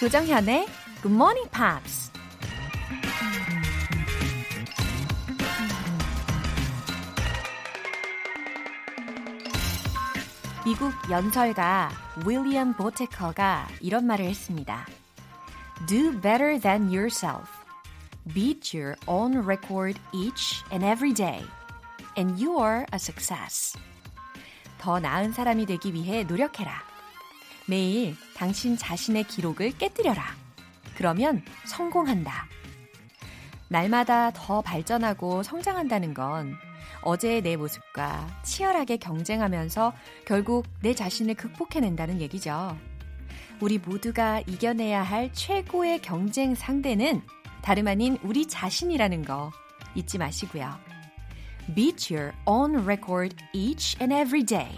조정현의 Good Morning Pops. 미국 연설가 윌리엄 보테커가 이런 말을 했습니다. Do better than yourself. Beat your own record each and every day. And you are a success. 더 나은 사람이 되기 위해 노력해라. 매일 당신 자신의 기록을 깨뜨려라. 그러면 성공한다. 날마다 더 발전하고 성장한다는 건 어제의 내 모습과 치열하게 경쟁하면서 결국 내 자신을 극복해낸다는 얘기죠. 우리 모두가 이겨내야 할 최고의 경쟁 상대는 다름 아닌 우리 자신이라는 거 잊지 마시고요. Beat your own record each and every day.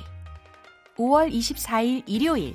5월 24일 일요일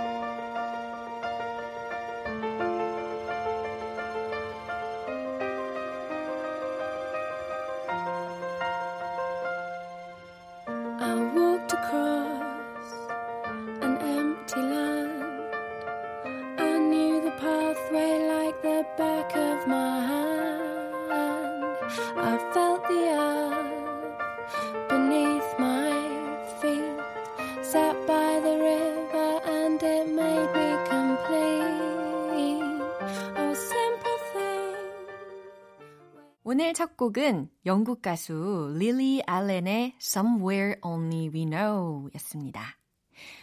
첫 곡은 영국 가수 릴리 알렌의 Somewhere Only We Know 였습니다.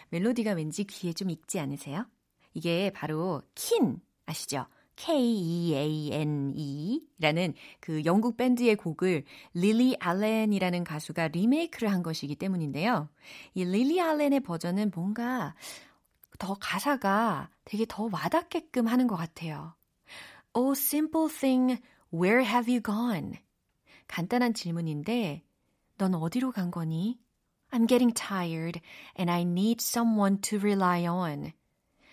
멜로디가 왠지 귀에 좀 익지 않으세요? 이게 바로 킨 아시죠? K-E-A-N-E 라는 그 영국 밴드의 곡을 릴리 알렌이라는 가수가 리메이크를 한 것이기 때문인데요. 이 릴리 알렌의 버전은 뭔가 더 가사가 되게 더 와닿게끔 하는 것 같아요. Oh, simple thing, where have you gone? 간단한 질문인데, 넌 어디로 간 거니? I'm getting tired and I need someone to rely on.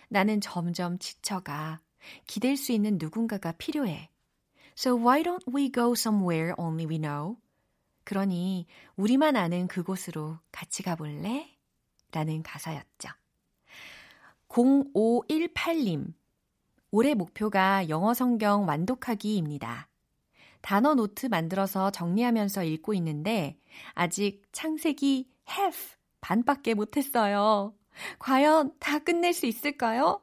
나는 점점 지쳐가. 기댈 수 있는 누군가가 필요해. So why don't we go somewhere only we know? 그러니 우리만 아는 그곳으로 같이 가볼래? 라는 가사였죠. 0518님. 올해 목표가 영어 성경 완독하기입니다. 단어 노트 만들어서 정리하면서 읽고 있는데 아직 창세기 half 반밖에 못했어요. 과연 다 끝낼 수 있을까요?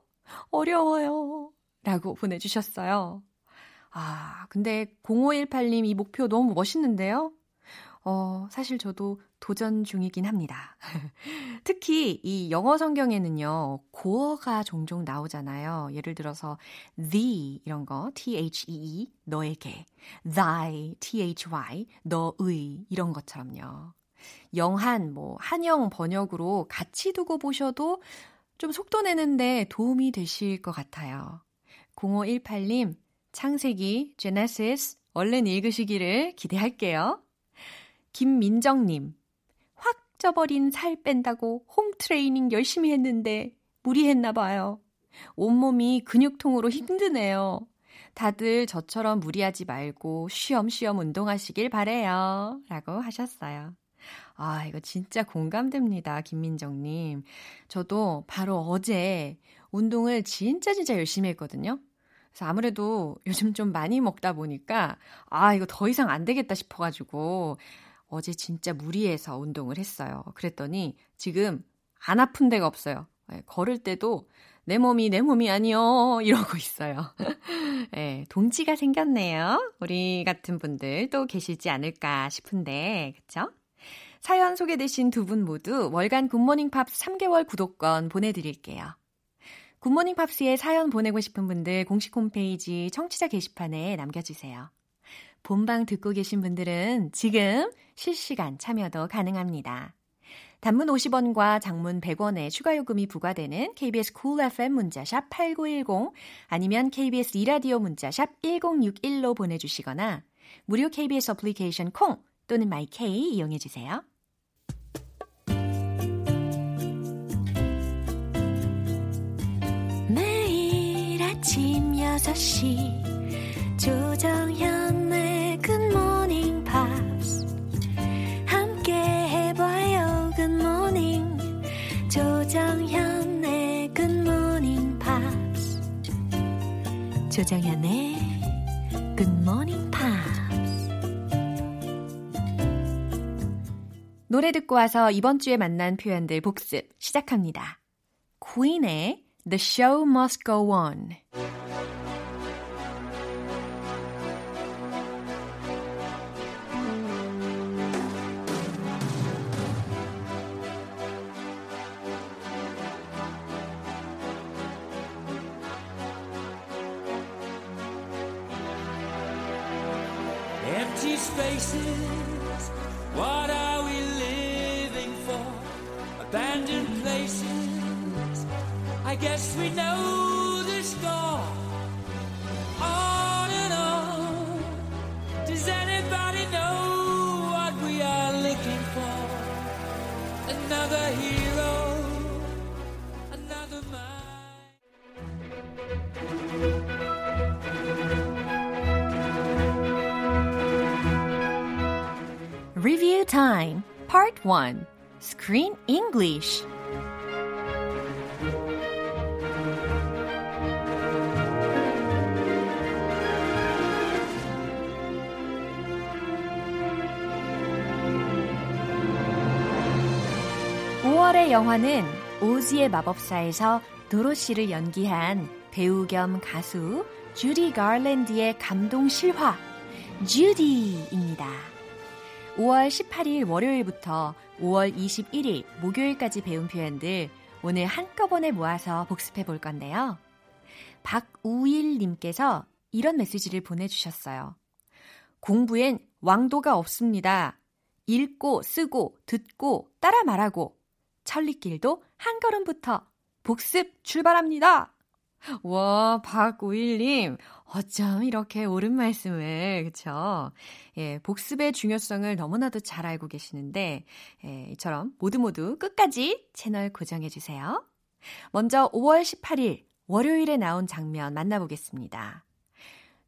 어려워요. 라고 보내주셨어요. 아, 근데 0518님 이 목표 너무 멋있는데요? 어, 사실 저도 도전 중이긴 합니다. 특히 이 영어 성경에는요, 고어가 종종 나오잖아요. 예를 들어서 the 이런 거, t-h-e-e, 너에게, thy, t-h-y, 너의 이런 것처럼요. 영한, 뭐, 한영 번역으로 같이 두고 보셔도 좀 속도 내는데 도움이 되실 것 같아요. 0518님, 창세기, 제네시스, 얼른 읽으시기를 기대할게요. 김민정님, 확 쪄버린 살 뺀다고 홈 트레이닝 열심히 했는데 무리했나 봐요. 온몸이 근육통으로 힘드네요. 다들 저처럼 무리하지 말고 쉬엄쉬엄 운동하시길 바래요. 라고 하셨어요. 아, 이거 진짜 공감됩니다. 김민정님. 저도 바로 어제 운동을 진짜 진짜 열심히 했거든요. 그래서 아무래도 요즘 좀 많이 먹다 보니까, 아, 이거 더 이상 안 되겠다 싶어가지고, 어제 진짜 무리해서 운동을 했어요. 그랬더니 지금 안 아픈 데가 없어요. 네, 걸을 때도 내 몸이 내 몸이 아니요 이러고 있어요. 네, 동지가 생겼네요. 우리 같은 분들 또 계시지 않을까 싶은데 그쵸? 사연 소개되신 두 분 모두 월간 굿모닝 팝스 3개월 구독권 보내드릴게요. 굿모닝 팝스에 사연 보내고 싶은 분들 공식 홈페이지 청취자 게시판에 남겨주세요. 본방 듣고 계신 분들은 지금 실시간 참여도 가능합니다. 단문 50원과 장문 100원의 추가 요금이 부과되는 KBS cool FM 문자샵 8910 아니면 KBS 이라디오 문자샵 1061로 보내 주시거나 무료 KBS 어플리케이션 콩 또는 마이케이 이용해 주세요. 매일 아침 6시 조정현 조정현의 Good Morning Pops. 노래 듣고 와서 이번 주에 만난 표현들 복습 시작합니다. Queen의 The Show Must Go On. Spaces, what are we living for? Abandoned places, I guess we know Part 1 Screen English (5월의) 영화는 오즈의 마법사에서 도로시를 연기한 배우 겸 가수 주디 가랜드의 감동 실화 주디입니다. 5월 18일 월요일부터 5월 21일 목요일까지 배운 표현들 오늘 한꺼번에 모아서 복습해 볼 건데요. 박우일님께서 이런 메시지를 보내주셨어요. 공부엔 왕도가 없습니다. 읽고, 쓰고, 듣고, 따라 말하고, 천리길도 한 걸음부터 복습 출발합니다. 와, 박우일님, 어쩜 이렇게 옳은 말씀을, 그쵸? 예, 복습의 중요성을 너무나도 잘 알고 계시는데, 예, 이처럼 모두 모두 끝까지 채널 고정해주세요. 먼저 5월 18일, 월요일에 나온 장면 만나보겠습니다.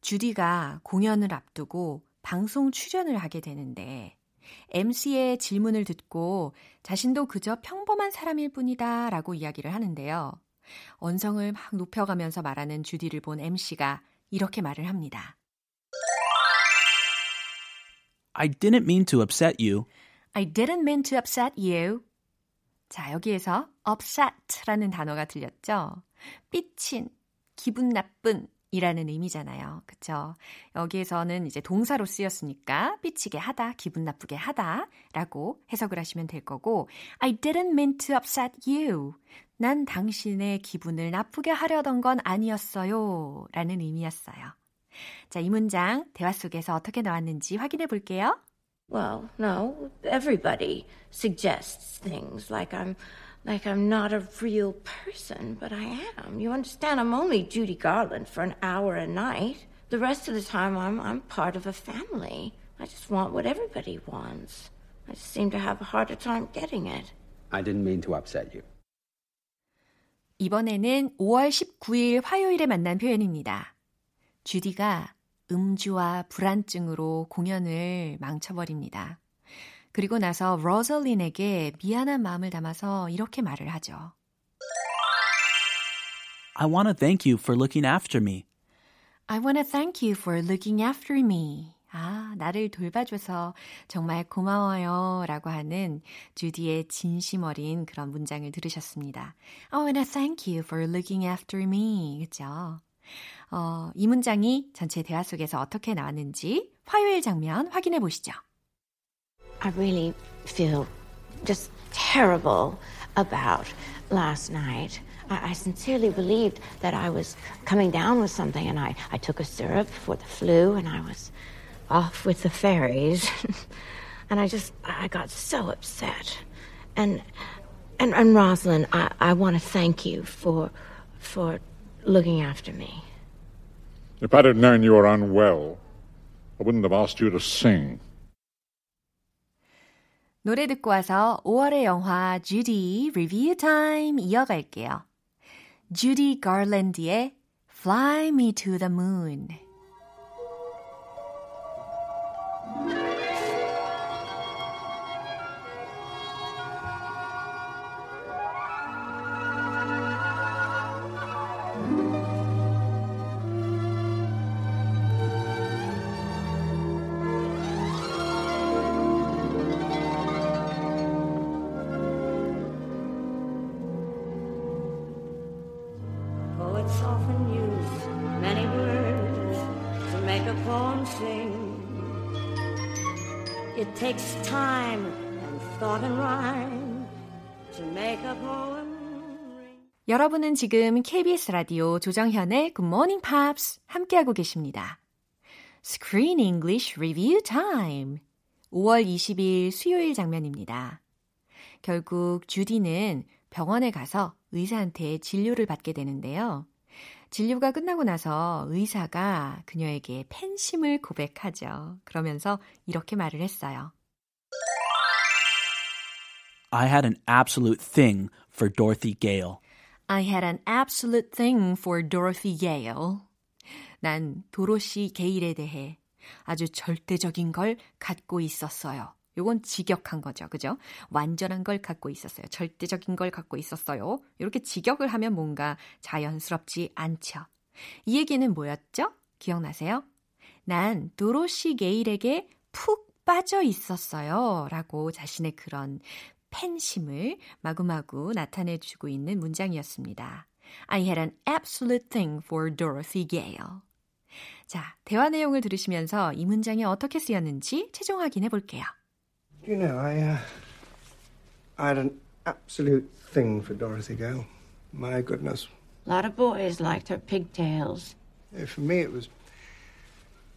주디가 공연을 앞두고 방송 출연을 하게 되는데, MC의 질문을 듣고 자신도 그저 평범한 사람일 뿐이다 라고 이야기를 하는데요. 언성을 막 높여가면서 말하는 주디를 본 MC가 이렇게 말을 합니다. I didn't mean to upset you. I didn't mean to upset you. 자, 여기에서 upset라는 단어가 들렸죠? 삐친, 기분 나쁜 이라는 의미잖아요. 그쵸? 여기에서는 이제 동사로 쓰였으니까 삐치게 하다, 기분 나쁘게 하다 라고 해석을 하시면 될 거고 I didn't mean to upset you. 난 당신의 기분을 나쁘게 하려던 건 아니었어요. 라는 의미였어요. 자, 이 문장 대화 속에서 어떻게 나왔는지 확인해 볼게요. Well, no, everybody suggests things like I'm like I'm not a real person, but I am. You understand? I'm only Judy Garland for an hour a night. The rest of the time I'm I'm part of a family. I just want what everybody wants. I just seem to have a harder time getting it. I didn't mean to upset you. 이번에는 5월 19일 화요일에 만난 표현입니다. 주디가 음주와 불안증으로 공연을 망쳐버립니다. 그리고 나서 로즐린에게 미안한 마음을 담아서 이렇게 말을 하죠. I want to thank you for looking after me. I want to thank you for looking after me. 아, 나를 돌봐줘서 정말 고마워요. 라고 하는 주디의 진심 어린 그런 문장을 들으셨습니다. I want to thank you for looking after me. 그죠? 어, 이 문장이 전체 대화 속에서 어떻게 나왔는지 화요일 장면 확인해 보시죠. I really feel just terrible about last night. I, I sincerely believed that I was coming down with something, and I, I took a syrup for the flu, and I was off with the fairies. and I just, I got so upset. And, and, and Rosalind, I, I want to thank you for, for looking after me. If I'd have known you were unwell, I wouldn't have asked you to sing. 노래 듣고 와서 5월의 영화 주디 타임 이어갈게요. 주디 가랜드의 Fly Me to the Moon. Words often use many words to make a poem sing. It takes time and thought and rhyme to make a poem. 여러분은 지금 KBS 라디오 조정현의 Good Morning Pops 함께하고 계십니다. Screen English Review Time. 5월 20일 수요일 장면입니다. 결국 주디는 병원에 가서 의사한테 진료를 받게 되는데요. 진료가 끝나고 나서 의사가 그녀에게 팬심을 고백하죠. 그러면서 이렇게 말을 했어요. I had an absolute thing for Dorothy Gale. I had an absolute thing for Dorothy Gale. 난 도로시 게일에 대해 아주 절대적인 걸 갖고 있었어요. 요건 직역한 거죠. 그죠? 완전한 걸 갖고 있었어요. 절대적인 걸 갖고 있었어요. 이렇게 직역을 하면 뭔가 자연스럽지 않죠. 이 얘기는 뭐였죠? 기억나세요? 난 도로시 게일에게 푹 빠져 있었어요. 라고 자신의 그런 팬심을 마구마구 나타내주고 있는 문장이었습니다. I had an absolute thing for Dorothy Gale. 자, 대화 내용을 들으시면서 이 문장이 어떻게 쓰였는지 최종 확인해 볼게요. You know, I, uh, I had an absolute thing for Dorothy Gale. My goodness. A lot of boys liked her pigtails. Yeah, For me, it was,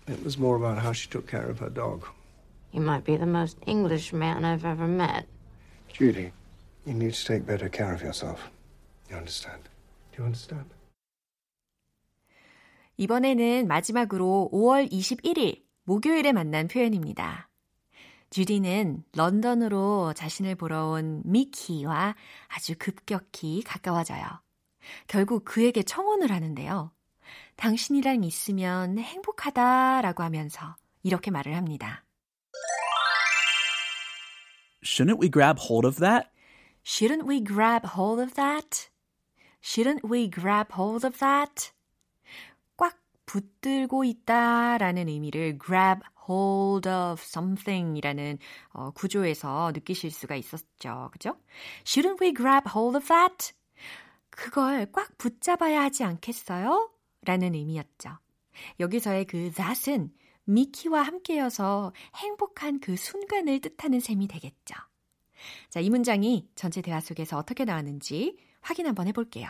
it was more about how she took care of her dog. You might be the most English man I've ever met. Judy, you need to take better care of yourself. You understand? Do you understand? 이번에는 마지막으로 5월 21일 목요일에 만난 표현입니다. 주디는 런던으로 자신을 보러 온 미키와 아주 급격히 가까워져요. 결국 그에게 청혼을 하는데요. 당신이랑 있으면 행복하다라고 하면서 이렇게 말을 합니다. Shouldn't we grab hold of that? Shouldn't we grab hold of that? Shouldn't we grab hold of that? 꽉 붙들고 있다라는 의미를 grab hold of something이라는 어, 구조에서 느끼실 수가 있었죠. 그죠? Shouldn't we grab hold of that? 그걸 꽉 붙잡아야 하지 않겠어요? 라는 의미였죠. 여기서의 그 that은 미키와 함께여서 행복한 그 순간을 뜻하는 셈이 되겠죠. 자, 이 문장이 전체 대화 속에서 어떻게 나왔는지 확인 한번 해볼게요.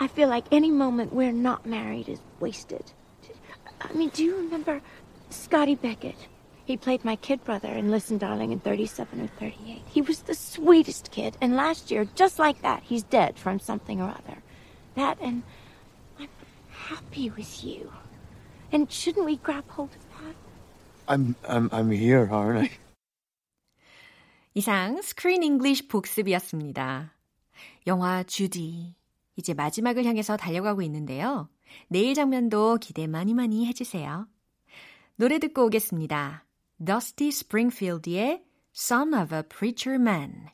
I feel like any moment we're not married is wasted. I mean, do you remember Scotty Beckett? He played my kid brother in Listen Darling in 37 or 38. He was the sweetest kid, and last year, just like that, he's dead from something or other. That and I'm happy with you. And shouldn't we grab hold of that? I'm, I'm, I'm here, aren't I? 이상 스크린 잉글리쉬 복습이었습니다. 영화 주디 이제 마지막을 향해서 달려가고 있는데요. 내일 장면도 기대 많이 많이 해주세요. 노래 듣고 오겠습니다. Dusty Springfield의 Son of a Preacher Man.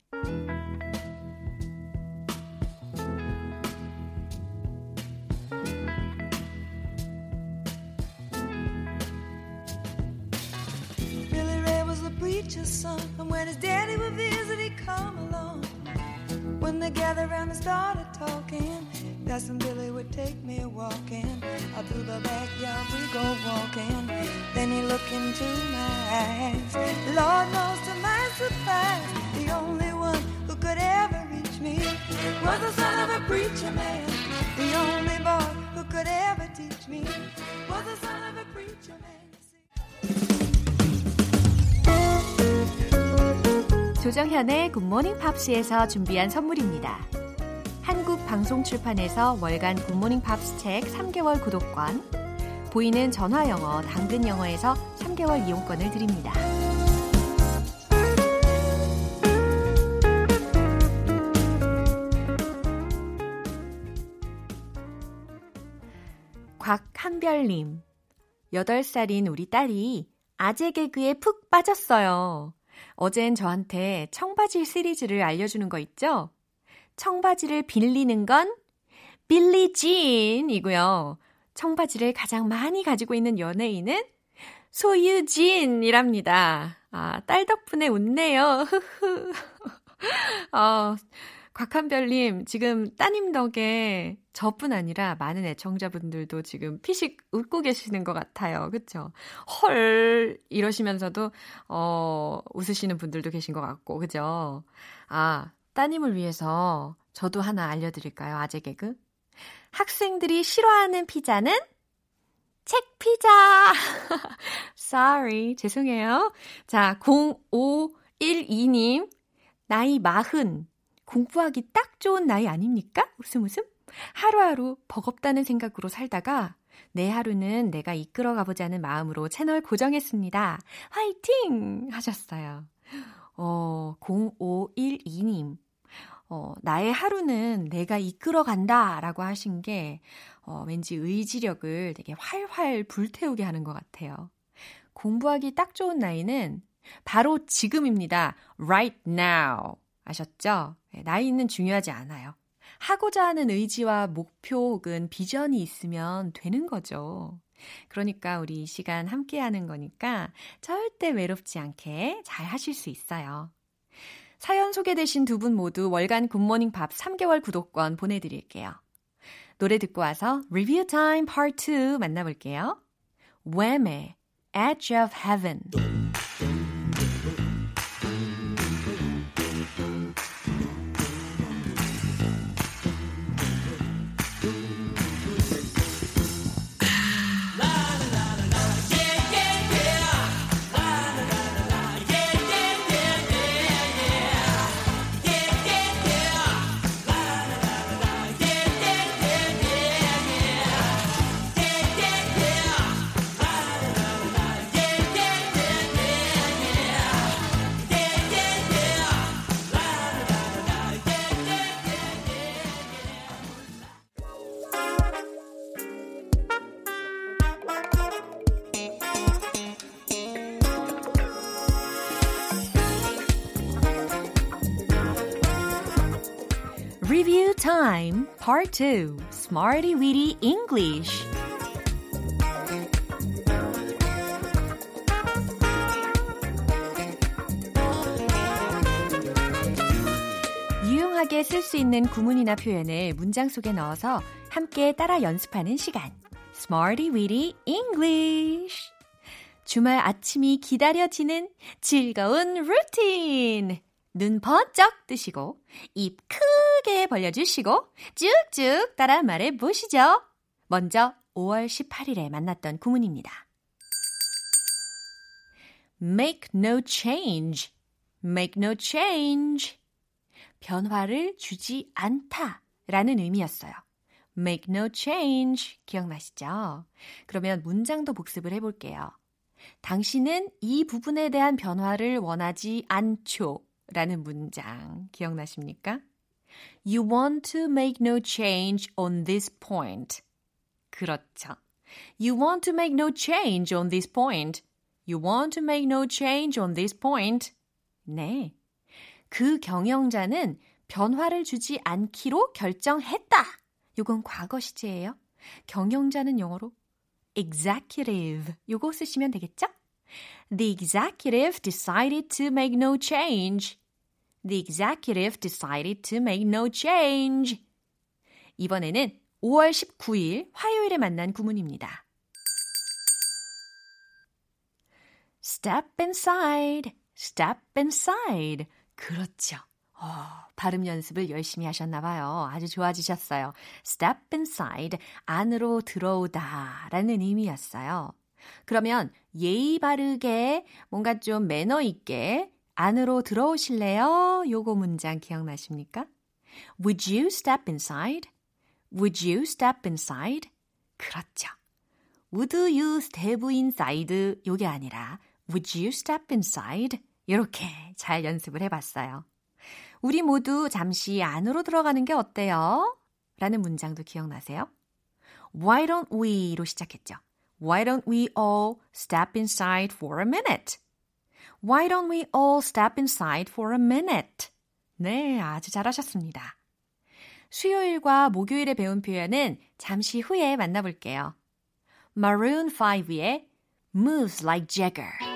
Talking, that's when Billy would take me walking. Out through the backyard we go walking. Then he looked into my eyes. Lord knows to my surprise, the only one who could ever reach me was the son of a preacher man. The only boy who could ever teach me was the son of a preacher man. 조정현의 굿모닝 팝스에서 준비한 선물입니다. 방송 출판에서 월간 굿모닝 팝스 책 3개월 구독권, 보이는 전화 영어, 당근 영어에서 3개월 이용권을 드립니다. 곽한별님, 8살인 우리 딸이 아재 개그에 푹 빠졌어요. 어젠 저한테 청바지 시리즈를 알려주는 거 있죠? 청바지를 빌리는 건 빌리진이고요. 청바지를 가장 많이 가지고 있는 연예인은 소유진이랍니다. 아, 딸 덕분에 웃네요. 흐흐. 어, 곽한별님, 지금 따님 덕에 저뿐 아니라 많은 애청자분들도 지금 피식 웃고 계시는 것 같아요. 그쵸? 헐! 이러시면서도, 어, 웃으시는 분들도 계신 것 같고, 그죠? 아, 따님을 위해서 저도 하나 알려드릴까요? 아재 개그? 학생들이 싫어하는 피자는? 책 피자! Sorry. 죄송해요. 자, 0512님. 나이 마흔. 공부하기 딱 좋은 나이 아닙니까? 웃음 웃음. 하루하루 버겁다는 생각으로 살다가 내 하루는 내가 이끌어 가보자는 마음으로 채널 고정했습니다. 화이팅! 하셨어요. 어, 0512님. 어, 나의 하루는 내가 이끌어 간다 라고 하신 게, 어, 왠지 의지력을 되게 활활 불태우게 하는 것 같아요. 공부하기 딱 좋은 나이는 바로 지금입니다. right now. 아셨죠? 네, 나이는 중요하지 않아요. 하고자 하는 의지와 목표 혹은 비전이 있으면 되는 거죠. 그러니까 우리 이 시간 함께 하는 거니까 절대 외롭지 않게 잘 하실 수 있어요. 사연 소개되신 두 분 모두 월간 굿모닝 팝스 3개월 구독권 보내드릴게요. 노래 듣고 와서 리뷰 타임 파트 2 만나볼게요. Wham의 Edge of Heaven Part 2 Smarty Weedy English. 유용하게 쓸 수 있는 구문이나 표현을 문장 속에 넣어서 함께 따라 연습하는 시간. Smarty Weedy English. 주말 아침이 기다려지는 즐거운 루틴 눈 번쩍 뜨시고 입 크게 벌려주시고 쭉쭉 따라 말해 보시죠. 먼저 5월 18일에 만났던 구문입니다. make no change, make no change. 변화를 주지 않다 라는 의미였어요. make no change 기억나시죠? 그러면 문장도 복습을 해볼게요. 당신은 이 부분에 대한 변화를 원하지 않죠. 라는 문장 기억나십니까? You want to make no change on this point. 그렇죠. You want to make no change on this point. You want to make no change on this point. 네. 그 경영자는 변화를 주지 않기로 결정했다. 이건 과거 시제예요. 경영자는 영어로 executive. 요거 쓰시면 되겠죠? The executive decided to make no change. The executive decided to make no change. 이번에는 5월 19일 화요일에 만난 구문입니다. step inside, step inside. 그렇죠. 어, 발음 연습을 열심히 하셨나 봐요. 아주 좋아지셨어요. step inside, 안으로 들어오다 라는 의미였어요. 그러면 예의 바르게 뭔가 좀 매너 있게 안으로 들어오실래요? 요거 문장 기억나십니까? Would you step inside? Would you step inside? 그렇죠. Would you step inside? 요게 아니라 Would you step inside? 이렇게 잘 연습을 해봤어요. 우리 모두 잠시 안으로 들어가는 게 어때요? 라는 문장도 기억나세요? Why don't we로 시작했죠. Why don't we all step inside for a minute? Why don't we all step inside for a minute? 네, 아주 잘하셨습니다. 수요일과 목요일에 배운 표현은 잠시 후에 만나볼게요. Maroon 5의 Moves Like Jagger.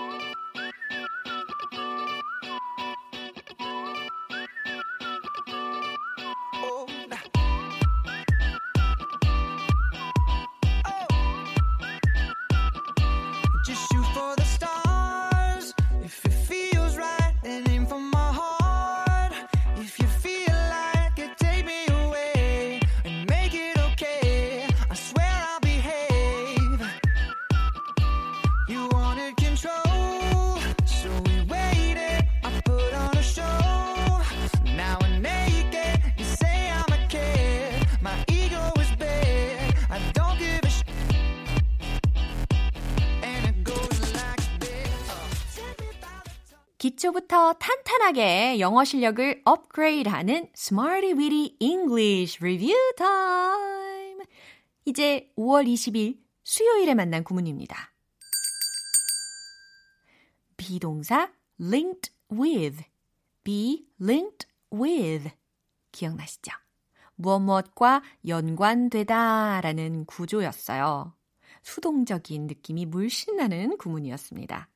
기초부터 탄탄하게 영어 실력을 업그레이드하는 Smarty Weedy English Review Time. 이제 5월 20일 수요일에 만난 구문입니다. 비동사 linked with, be linked with. 기억나시죠? 무엇 무엇과 연관되다 라는 구조였어요. 수동적인 느낌이 물씬 나는 구문이었습니다.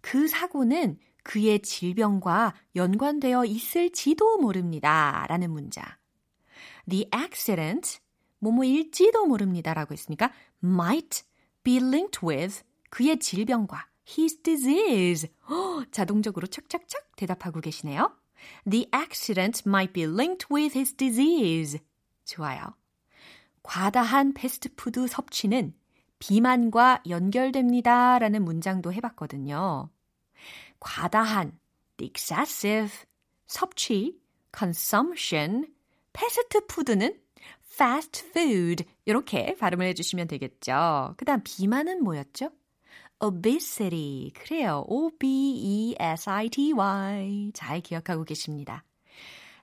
그 사고는 그의 질병과 연관되어 있을지도 모릅니다. 라는 문자. The accident, 뭐뭐일지도 모릅니다. 라고 했으니까 might be linked with 그의 질병과 his disease. 허, 자동적으로 착착착 대답하고 계시네요. The accident might be linked with his disease. 좋아요. 과다한 패스트푸드 섭취는 비만과 연결됩니다. 라는 문장도 해봤거든요. 과다한, the excessive, 섭취, consumption, 패스트푸드는 fast food 이렇게 발음을 해주시면 되겠죠. 그 다음 비만은 뭐였죠? obesity. 그래요. O-B-E-S-I-T-Y. 잘 기억하고 계십니다.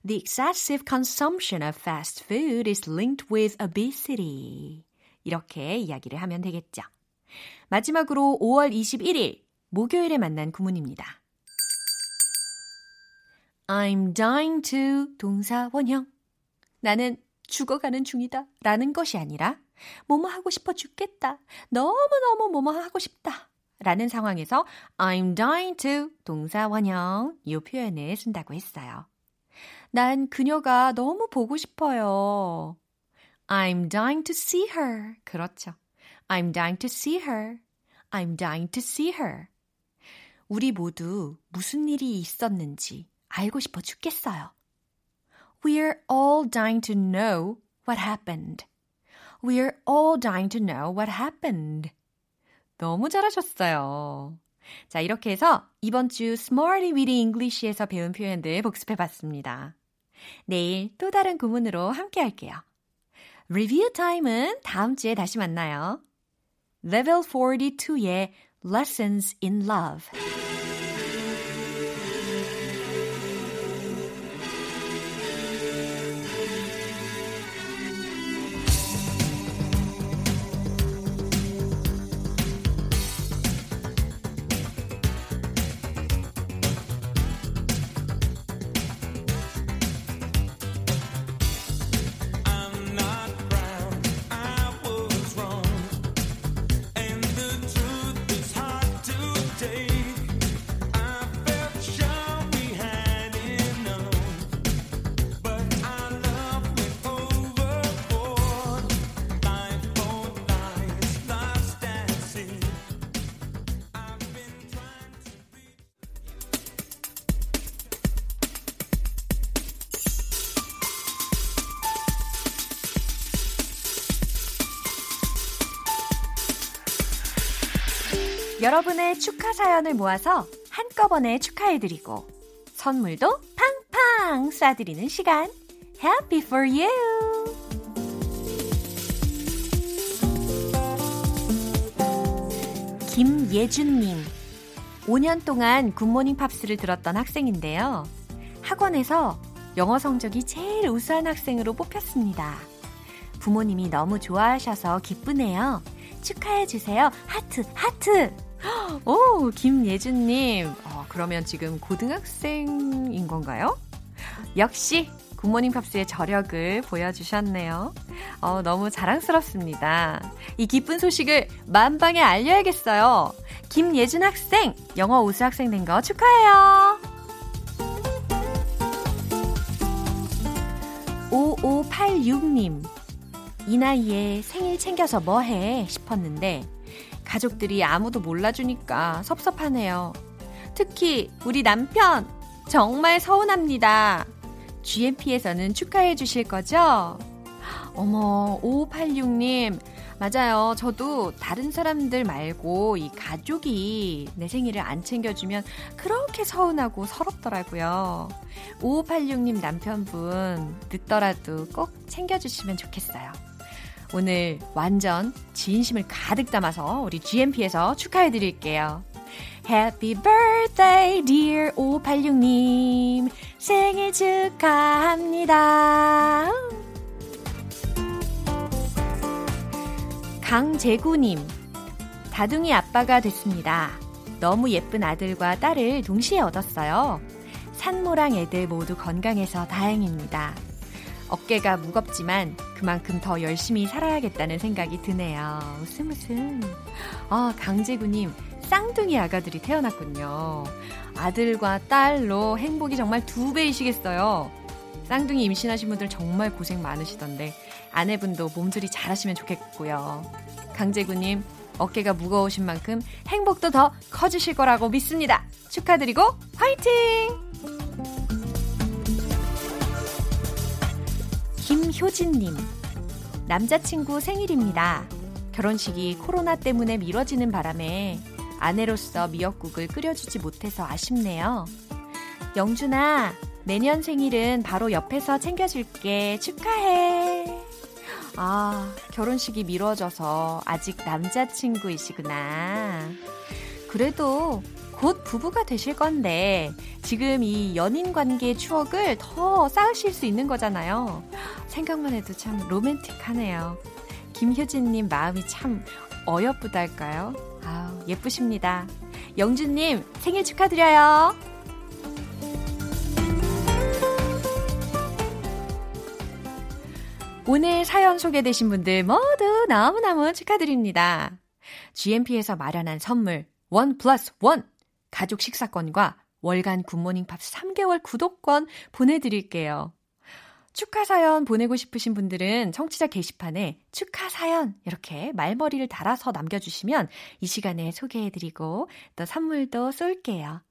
The excessive consumption of fast food is linked with obesity. 이렇게 이야기를 하면 되겠죠. 마지막으로 5월 21일 목요일에 만난 구문입니다. I'm dying to 동사 원형. 나는 죽어가는 중이다. 라는 것이 아니라 뭐뭐 하고 싶어 죽겠다. 너무너무 뭐뭐 하고 싶다. 라는 상황에서 I'm dying to 동사 원형 이 표현을 쓴다고 했어요. 난 그녀가 너무 보고 싶어요. I'm dying to see her. 그렇죠. I'm dying to see her. I'm dying to see her. 우리 모두 무슨 일이 있었는지 알고 싶어 죽겠어요. We're all dying to know what happened. We're all dying to know what happened. 너무 잘하셨어요. 자, 이렇게 해서 이번 주 Smarty Weedy English에서 배운 표현들 복습해 봤습니다. 내일 또 다른 구문으로 함께 할게요. 리뷰 타임은 다음 주에 다시 만나요. Level 42의 Lessons in Love. 여러분의 축하 사연을 모아서 한꺼번에 축하해드리고 선물도 팡팡 쏴드리는 시간 Happy for you! 김예준님 5년 동안 굿모닝 팝스를 들었던 학생인데요. 학원에서 영어 성적이 제일 우수한 학생으로 뽑혔습니다. 부모님이 너무 좋아하셔서 기쁘네요. 축하해주세요. 하트, 하트! 오, 김예준님. 어, 그러면 지금 고등학생인 건가요? 역시 굿모닝 팝스의 저력을 보여주셨네요. 어, 너무 자랑스럽습니다. 이 기쁜 소식을 만방에 알려야겠어요. 김예준 학생, 영어 우수 학생 된 거 축하해요. 5586님. 이 나이에 생일 챙겨서 뭐해 싶었는데 가족들이 아무도 몰라주니까 섭섭하네요. 특히 우리 남편 정말 서운합니다. GMP에서는 축하해 주실 거죠? 어머, 5586님. 맞아요. 저도 다른 사람들 말고 이 가족이 내 생일을 안 챙겨주면 그렇게 서운하고 서럽더라고요. 5586님 남편분 늦더라도 꼭 챙겨주시면 좋겠어요. 오늘 완전 진심을 가득 담아서 우리 GMP에서 축하해 드릴게요. Happy birthday, dear 5586님. 생일 축하합니다. 강재구님. 다둥이 아빠가 됐습니다. 너무 예쁜 아들과 딸을 동시에 얻었어요. 산모랑 애들 모두 건강해서 다행입니다. 어깨가 무겁지만 그만큼 더 열심히 살아야겠다는 생각이 드네요. 웃음 웃음. 아, 강재구님, 쌍둥이 아가들이 태어났군요. 아들과 딸로 행복이 정말 두 배이시겠어요. 쌍둥이 임신하신 분들 정말 고생 많으시던데 아내분도 몸조리 잘하시면 좋겠고요. 강재구님, 어깨가 무거우신 만큼 행복도 더 커지실 거라고 믿습니다. 축하드리고 화이팅! 효진님, 남자친구 생일입니다. 결혼식이 코로나 때문에 미뤄지는 바람에 아내로서 미역국을 끓여주지 못해서 아쉽네요. 영준아, 내년 생일은 바로 옆에서 챙겨줄게. 축하해. 아, 결혼식이 미뤄져서 아직 남자친구이시구나. 그래도 곧 부부가 되실 건데 지금 이 연인 관계의 추억을 더 쌓으실 수 있는 거잖아요. 생각만 해도 참 로맨틱하네요. 김효진님 마음이 참 어여쁘달까요? 아우, 예쁘십니다. 영준님 생일 축하드려요. 오늘 사연 소개되신 분들 모두 너무너무 축하드립니다. GMP에서 마련한 선물 원 플러스 원 가족 식사권과 월간 굿모닝 팝 3개월 구독권 보내드릴게요. 축하 사연 보내고 싶으신 분들은 청취자 게시판에 축하 사연 이렇게 말머리를 달아서 남겨주시면 이 시간에 소개해드리고 또 선물도 쏠게요.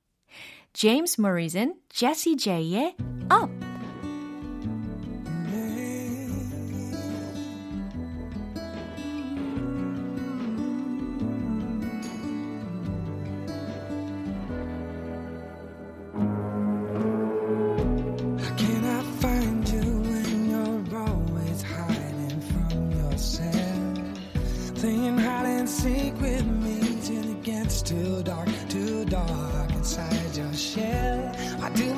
제임스 모리슨, 제시 제이의 Up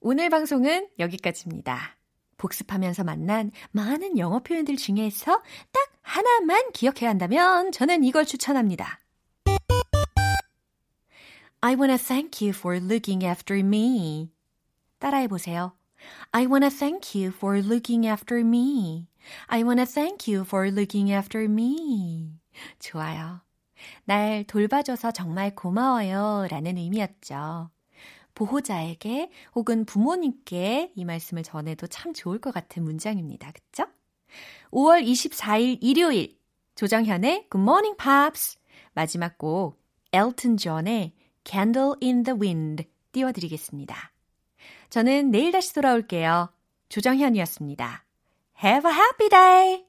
오늘 방송은 여기까지입니다. 복습하면서 만난 많은 영어 표현들 중에서 딱 하나만 기억해야 한다면 저는 이걸 추천합니다. I wanna thank you for looking after me. 따라해 보세요. I wanna thank you for looking after me. I wanna thank you for looking after me. 좋아요. 날 돌봐줘서 정말 고마워요. 라는 의미였죠. 보호자에게 혹은 부모님께 이 말씀을 전해도 참 좋을 것 같은 문장입니다. 그쵸? 5월 24일 일요일 조정현의 Good Morning Pops 마지막 곡 엘튼 존의 Candle in the Wind 띄워드리겠습니다. 저는 내일 다시 돌아올게요. 조정현이었습니다. Have a happy day!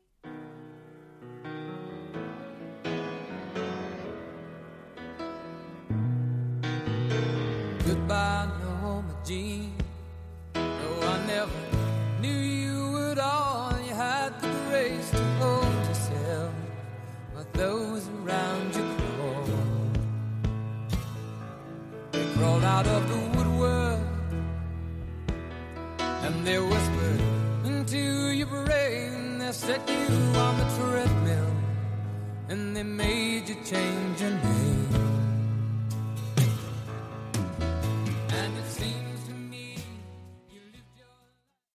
Goodbye, Norma Jean. No, out of the woodwork, and they whispered into your brain. They set you on the treadmill, and they made you change your name.